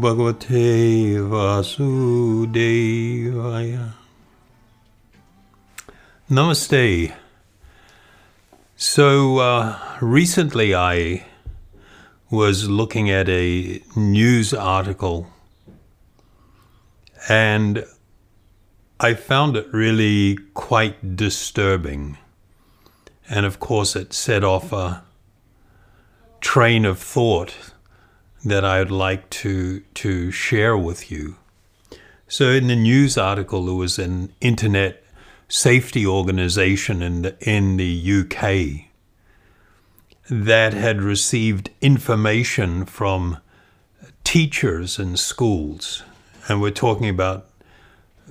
Bhagavate Vasudevaya. Namaste. So uh, recently I was looking at a news article and I found it really quite disturbing. And of course, it set off a train of thought that I'd like to to share with you. So in the news article, there was an internet safety organization in the, in the UK that had received information from teachers in schools, and we're talking about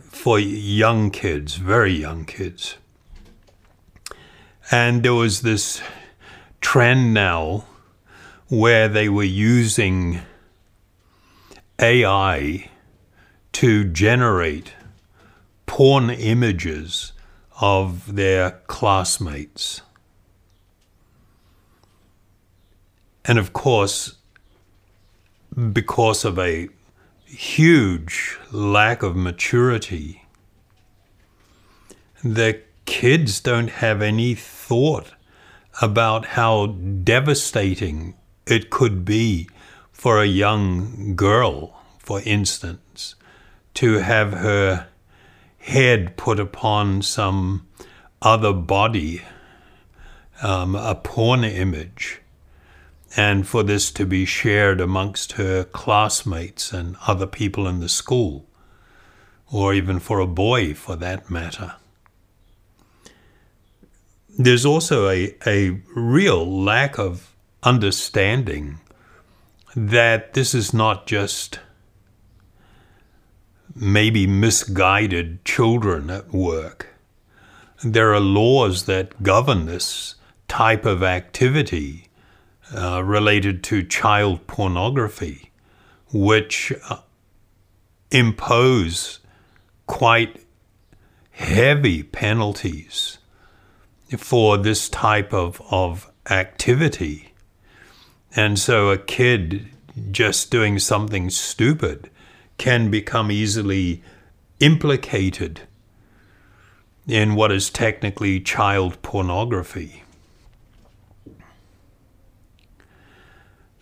for young kids, very young kids. And there was this trend now where they were using AI to generate porn images of their classmates. And of course, because of a huge lack of maturity, the kids don't have any thought about how devastating it could be for a young girl, for instance, to have her head put upon some other body, um, a porn image, and for this to be shared amongst her classmates and other people in the school, or even for a boy for that matter. There's also a, a real lack of understanding that this is not just maybe misguided children at work. There are laws that govern this type of activity uh, related to child pornography, which uh, impose quite heavy penalties for this type of, of activity. And so a kid just doing something stupid can become easily implicated in what is technically child pornography.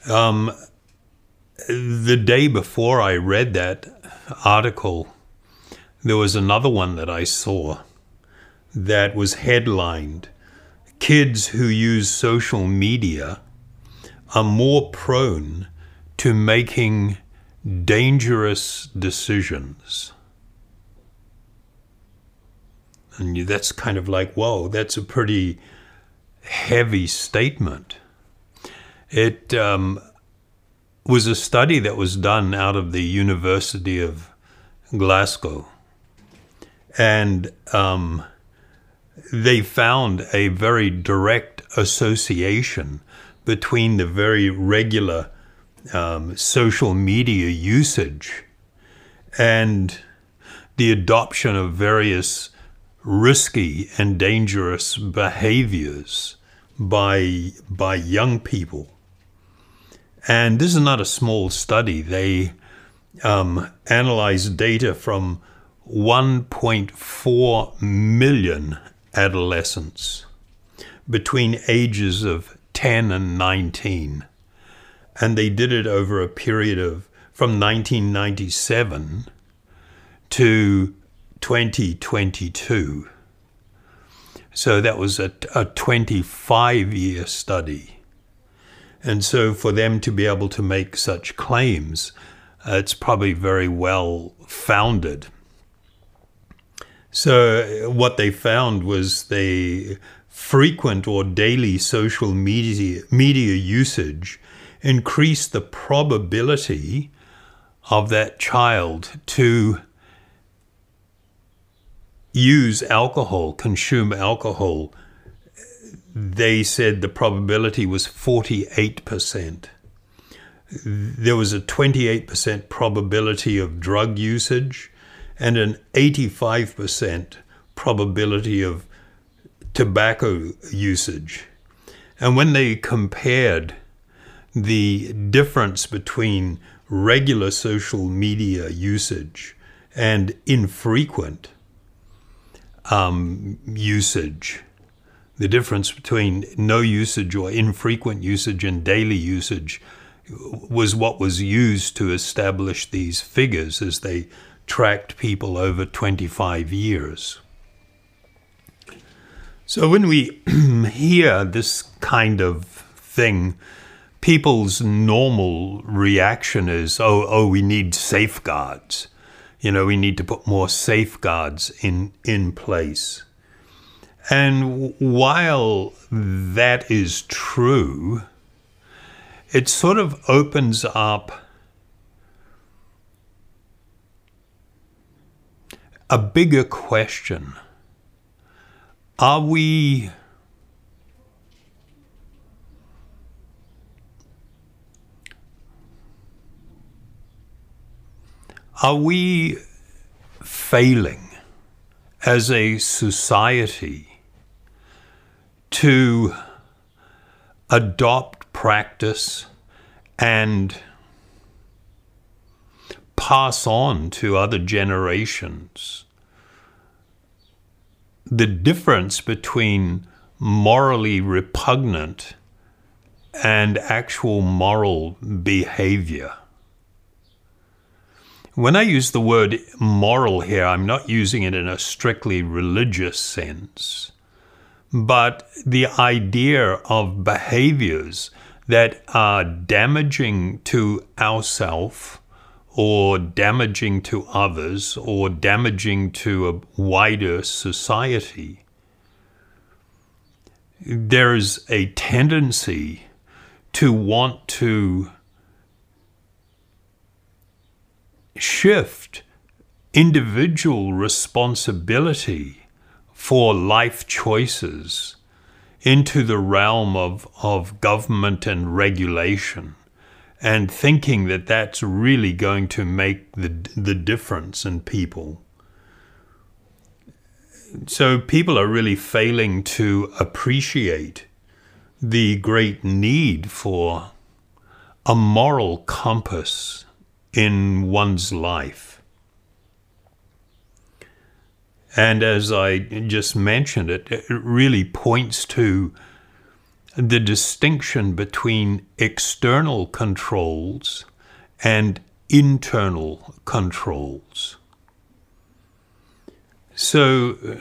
Um, the day before I read that article, there was another one that I saw that was headlined Kids who use social media are more prone to making dangerous decisions. And that's kind of like, whoa, that's a pretty heavy statement. It um, was a study that was done out of the University of Glasgow. And um, they found a very direct association between the very regular um, social media usage and the adoption of various risky and dangerous behaviors by by young people. And this is not a small study. They um, analyzed data from 1.4 million adolescents between ages of 10 and 19. And they did it over a period of from 1997 to 2022. So that was a, a 25 year study. And so for them to be able to make such claims, uh, it's probably very well founded. So what they found was the frequent or daily social media media usage increased the probability of that child to use alcohol, consume alcohol. They said the probability was 48%. There was a 28% probability of drug usage and an 85% probability of tobacco usage. And when they compared the difference between regular social media usage and infrequent um, usage, the difference between no usage or infrequent usage and daily usage was what was used to establish these figures as they tracked people over 25 years. So when we hear this kind of thing, people's normal reaction is, oh, oh, we need safeguards. You know, we need to put more safeguards in, in place. And while that is true, it sort of opens up a bigger question. Are we Are we failing as a society to adopt practice and pass on to other generations the difference between morally repugnant and actual moral behavior? When I use the word moral here, I'm not using it in a strictly religious sense, but the idea of behaviors that are damaging to ourself or damaging to others or damaging to a wider society. There is a tendency to want to shift individual responsibility for life choices into the realm of, of government and regulation and thinking that that's really going to make the, the difference in people. So people are really failing to appreciate the great need for a moral compass in one's life. And as I just mentioned, it, it really points to the distinction between external controls and internal controls. So, uh,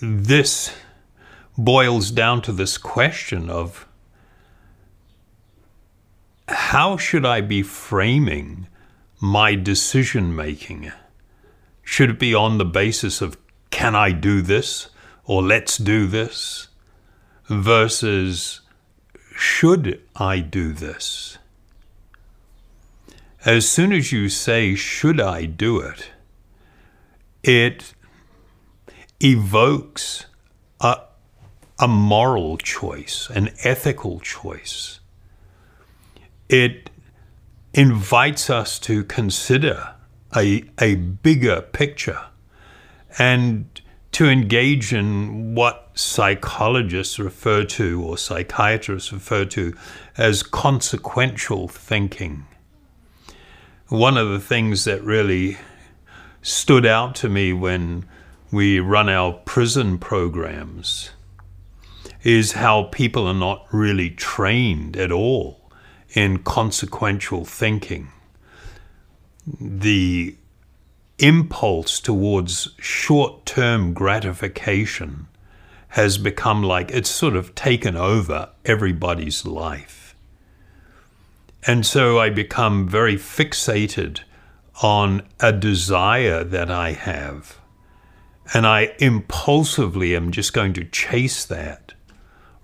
this boils down to this question of how should I be framing my decision making? Should it be on the basis of can I do this or let's do this? versus should I do this? As soon as you say, should I do it, it evokes a, a moral choice, an ethical choice. It invites us to consider a, a bigger picture and to engage in what psychologists refer to or psychiatrists refer to as consequential thinking. One of the things that really stood out to me when we run our prison programs is how people are not really trained at all in consequential thinking. The impulse towards short term gratification has become like it's sort of taken over everybody's life. And so I become very fixated on a desire that I have. And I impulsively am just going to chase that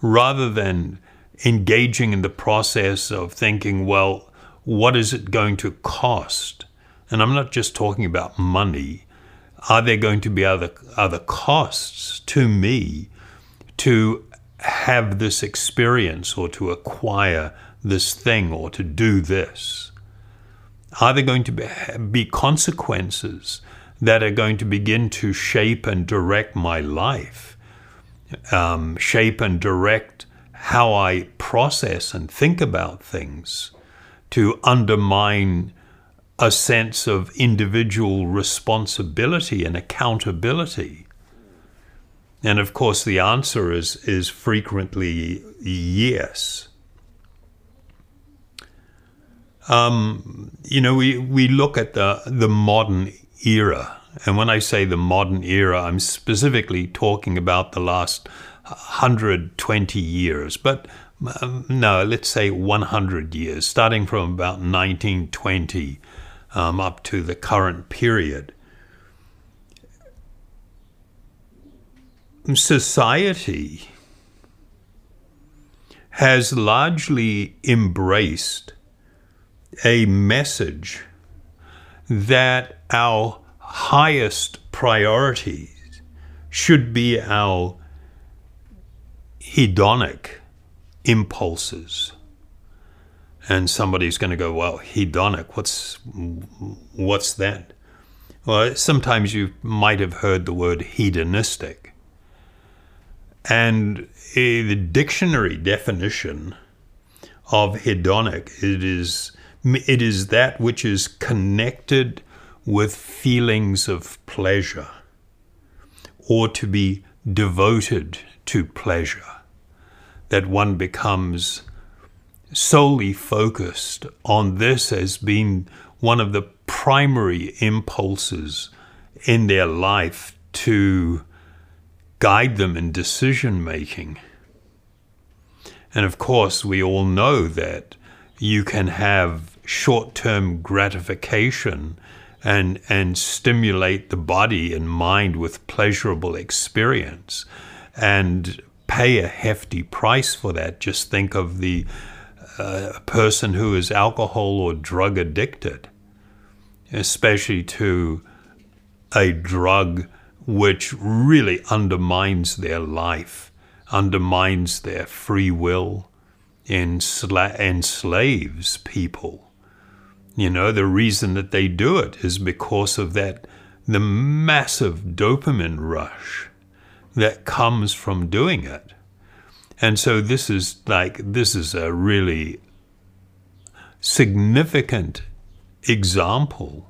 rather than engaging in the process of thinking, well, what is it going to cost? And I'm not just talking about money, are there going to be other other costs to me to have this experience or to acquire this thing or to do this? Are there going to be consequences that are going to begin to shape and direct my life, um, shape and direct how I process and think about things, to undermine a sense of individual responsibility and accountability. And of course, the answer is, is frequently yes. Um, you know, we, we look at the, the modern era. And when I say the modern era, I'm specifically talking about the last 120 years. But um, no, let's say 100 years, starting from about 1920 um, up to the current period. Society has largely embraced a message that our highest priorities should be our hedonic impulses. And somebody's going to go, well, hedonic, what's, what's that? Well, sometimes you might have heard the word hedonistic. And the dictionary definition of hedonic, it is it is that which is connected with feelings of pleasure or to be devoted to pleasure, that one becomes solely focused on this as being one of the primary impulses in their life to guide them in decision making. And of course, we all know that you can have short term gratification and, and stimulate the body and mind with pleasurable experience and pay a hefty price for that. Just think of the uh, person who is alcohol or drug addicted, especially to a drug which really undermines their life, undermines their free will, ensla- enslaves people. You know, the reason that they do it is because of that, the massive dopamine rush that comes from doing it. And so this is like, this is a really significant example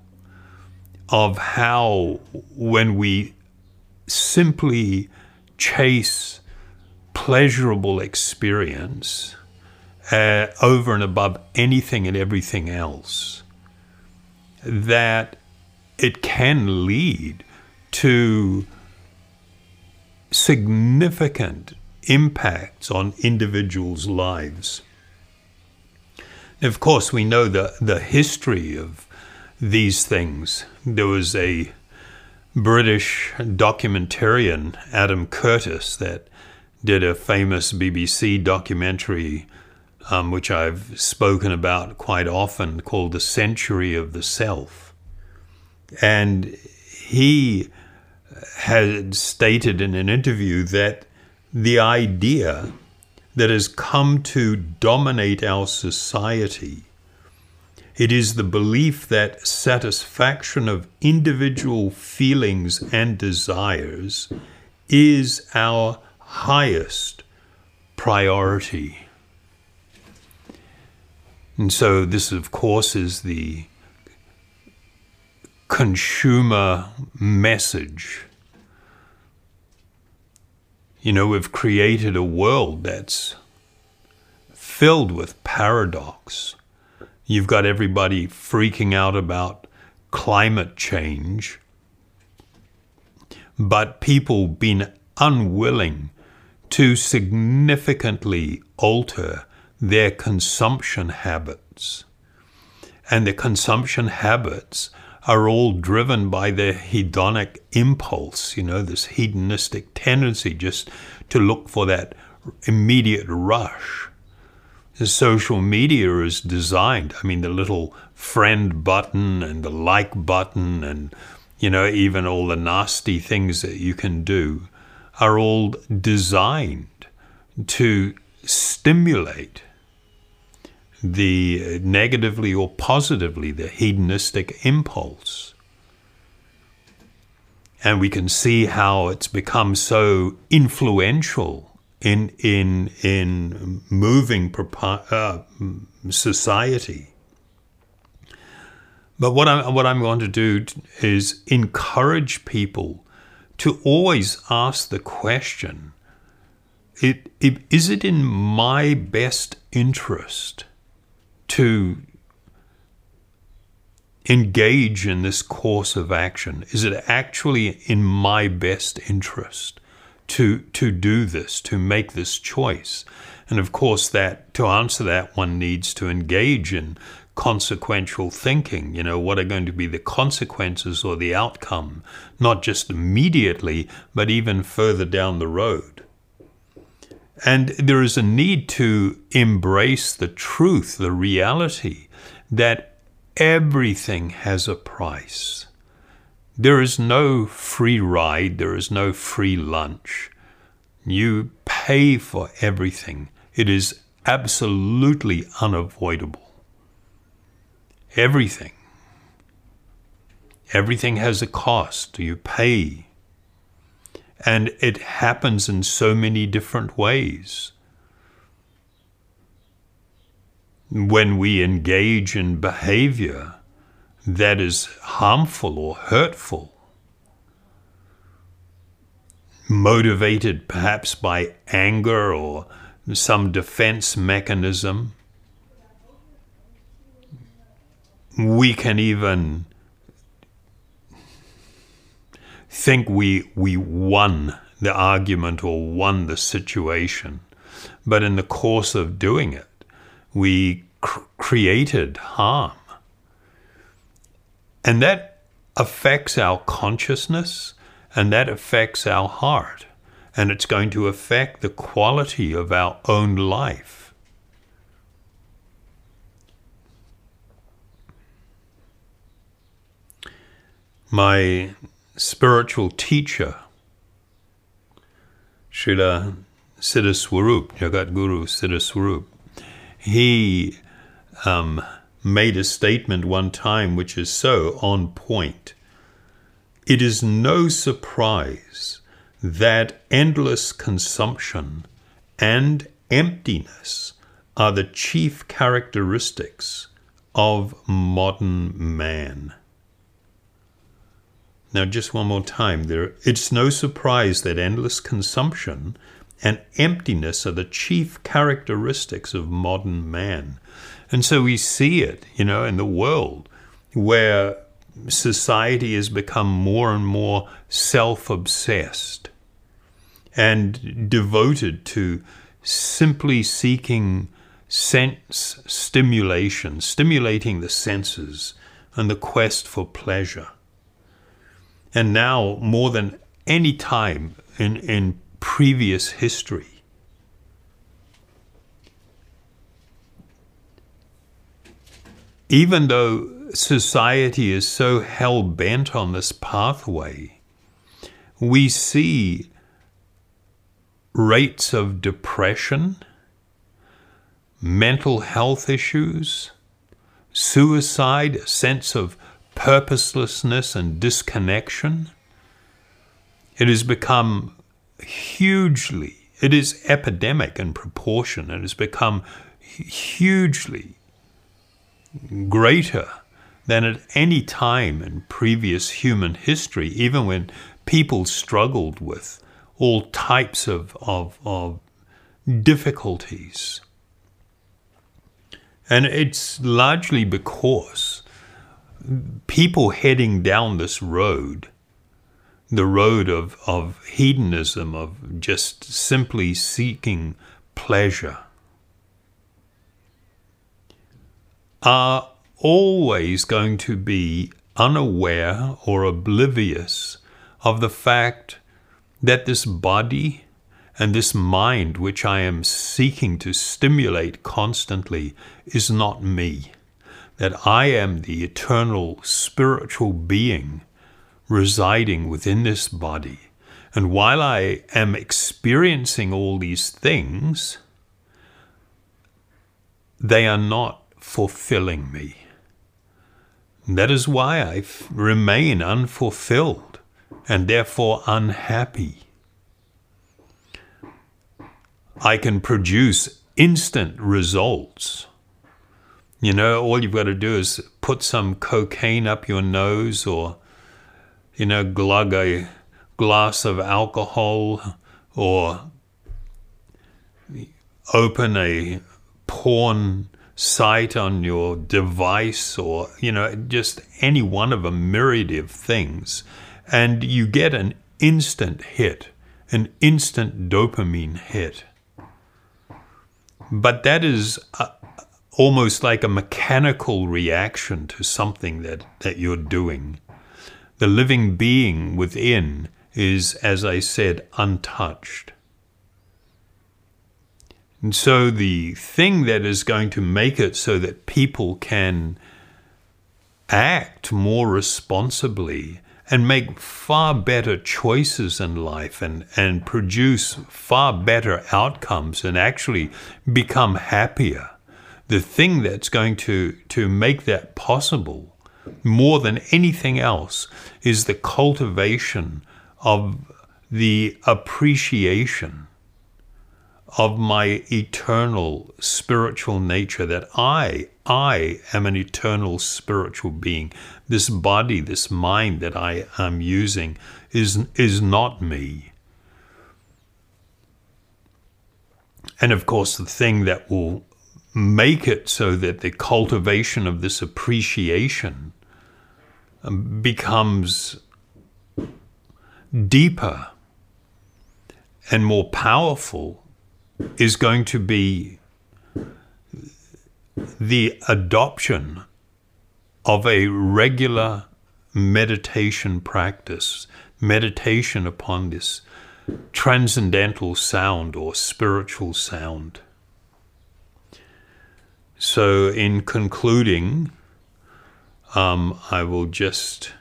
of how when we simply chase pleasurable experience, uh, over and above anything and everything else, that it can lead to significant impacts on individuals' lives. of course, we know the, the history of these things. There was a British documentarian, Adam Curtis, that did a famous BBC documentary um, which I've spoken about quite often, called The Century of the Self. And he had stated in an interview that the idea that has come to dominate our society it is the belief that satisfaction of individual feelings and desires is our highest priority. And so, this, of course, is the consumer message. You know, we've created a world that's filled with paradox. You've got everybody freaking out about climate change, but people being unwilling to significantly alter their consumption habits. And the consumption habits are all driven by their hedonic impulse, you know, this hedonistic tendency just to look for that immediate rush. The social media is designed, I mean, the little friend button and the like button and, you know, even all the nasty things that you can do are all designed to stimulate the negatively or positively the hedonistic impulse. and we can see how it's become so influential in in in moving uh, society. But what I'm what I'm going to do is encourage people to always ask the question: it, it, Is it in my best interest to engage in this course of action? Is it actually in my best interest to to do this, to make this choice? And of course, that to answer that, one needs to engage in consequential thinking. You know, what are going to be the consequences or the outcome, not just immediately, but even further down the road. And there is a need to embrace the truth, the reality that everything has a price. There is no free ride, there is no free lunch. You pay for everything. It is absolutely unavoidable. Everything. Everything has a cost. You pay. And it happens in so many different ways. When we engage in behavior that is harmful or hurtful, motivated perhaps by anger or some defense mechanism, we can even think we we won the argument or won the situation. But in the course of doing it we cr- created harm. And that affects our consciousness and that affects our heart. And it's going to affect the quality of our own life. My spiritual teacher, Srila Siddhaswarup, Jagat Guru Siddhaswarup, he um, made a statement one time which is so on point. It is no surprise that endless consumption and emptiness are the chief characteristics of modern man. Now, just one more time, there, it's no surprise that endless consumption and emptiness are the chief characteristics of modern man. And so we see it, you know, in the world where society has become more and more self obsessed and devoted to simply seeking sense stimulation, stimulating the senses, and the quest for pleasure. And now, more than any time in, in previous history, even though society is so hell bent on this pathway, we see rates of depression, mental health issues, suicide, a sense of purposelessness and disconnection. It has become hugely, it is epidemic in proportion. It has become hugely greater than at any time in previous human history, even when people struggled with all types of, of, of difficulties. And it's largely because people heading down this road, the road of, of hedonism, of just simply seeking pleasure, are always going to be unaware or oblivious of the fact that this body and this mind, which I am seeking to stimulate constantly, is not me that I am the eternal spiritual being residing within this body. And while I am experiencing all these things, they are not fulfilling me. That is why I f- remain unfulfilled and therefore unhappy. I can produce instant results. You know, all you've got to do is put some cocaine up your nose or, you know, glug a glass of alcohol or open a porn site on your device or, you know, just any one of a myriad of things. And you get an instant hit, an instant dopamine hit. But that is almost like a mechanical reaction to something that, that you're doing. The living being within is, as I said, untouched. And so the thing that is going to make it so that people can act more responsibly and make far better choices in life and, and produce far better outcomes and actually become happier. The thing that's going to, to make that possible more than anything else is the cultivation of the appreciation of my eternal spiritual nature that I, I am an eternal spiritual being. This body, this mind that I am using is, is not me. And of course, the thing that will make it so that the cultivation of this appreciation um, becomes deeper and more powerful is going to be the adoption of a regular meditation practice, meditation upon this transcendental sound or spiritual sound. So, in concluding, um, I will just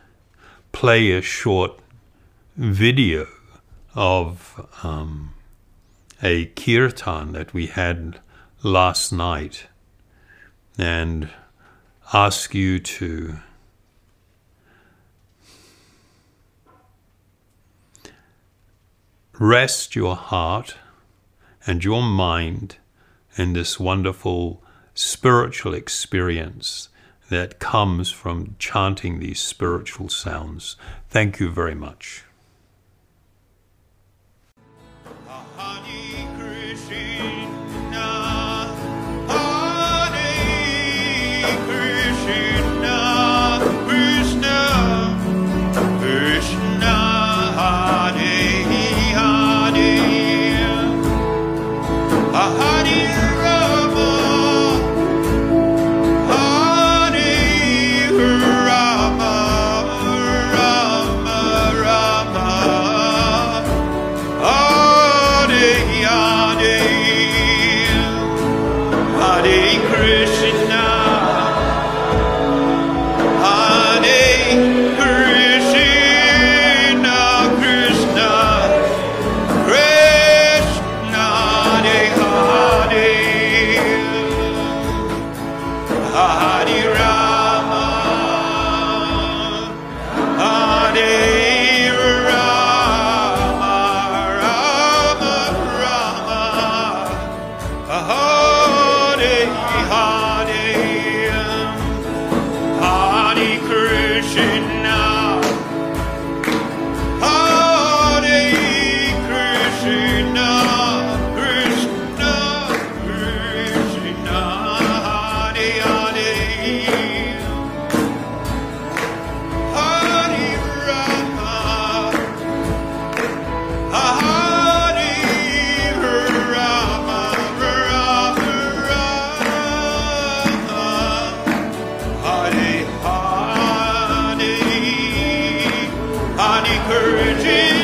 play a short video of um, a kirtan that we had last night and ask you to rest your heart and your mind in this wonderful spiritual experience that comes from chanting these spiritual sounds. Thank you very much. Christian. encouraging.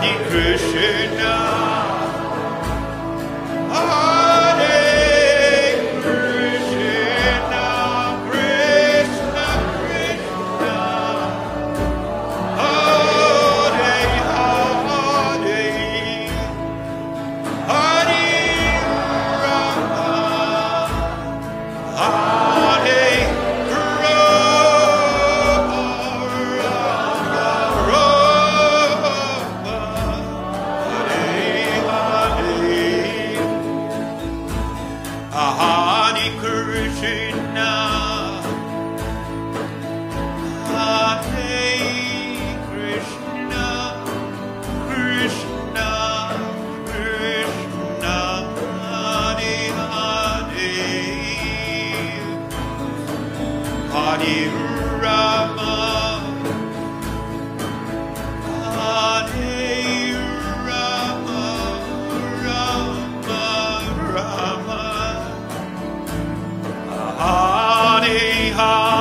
Krishna Hare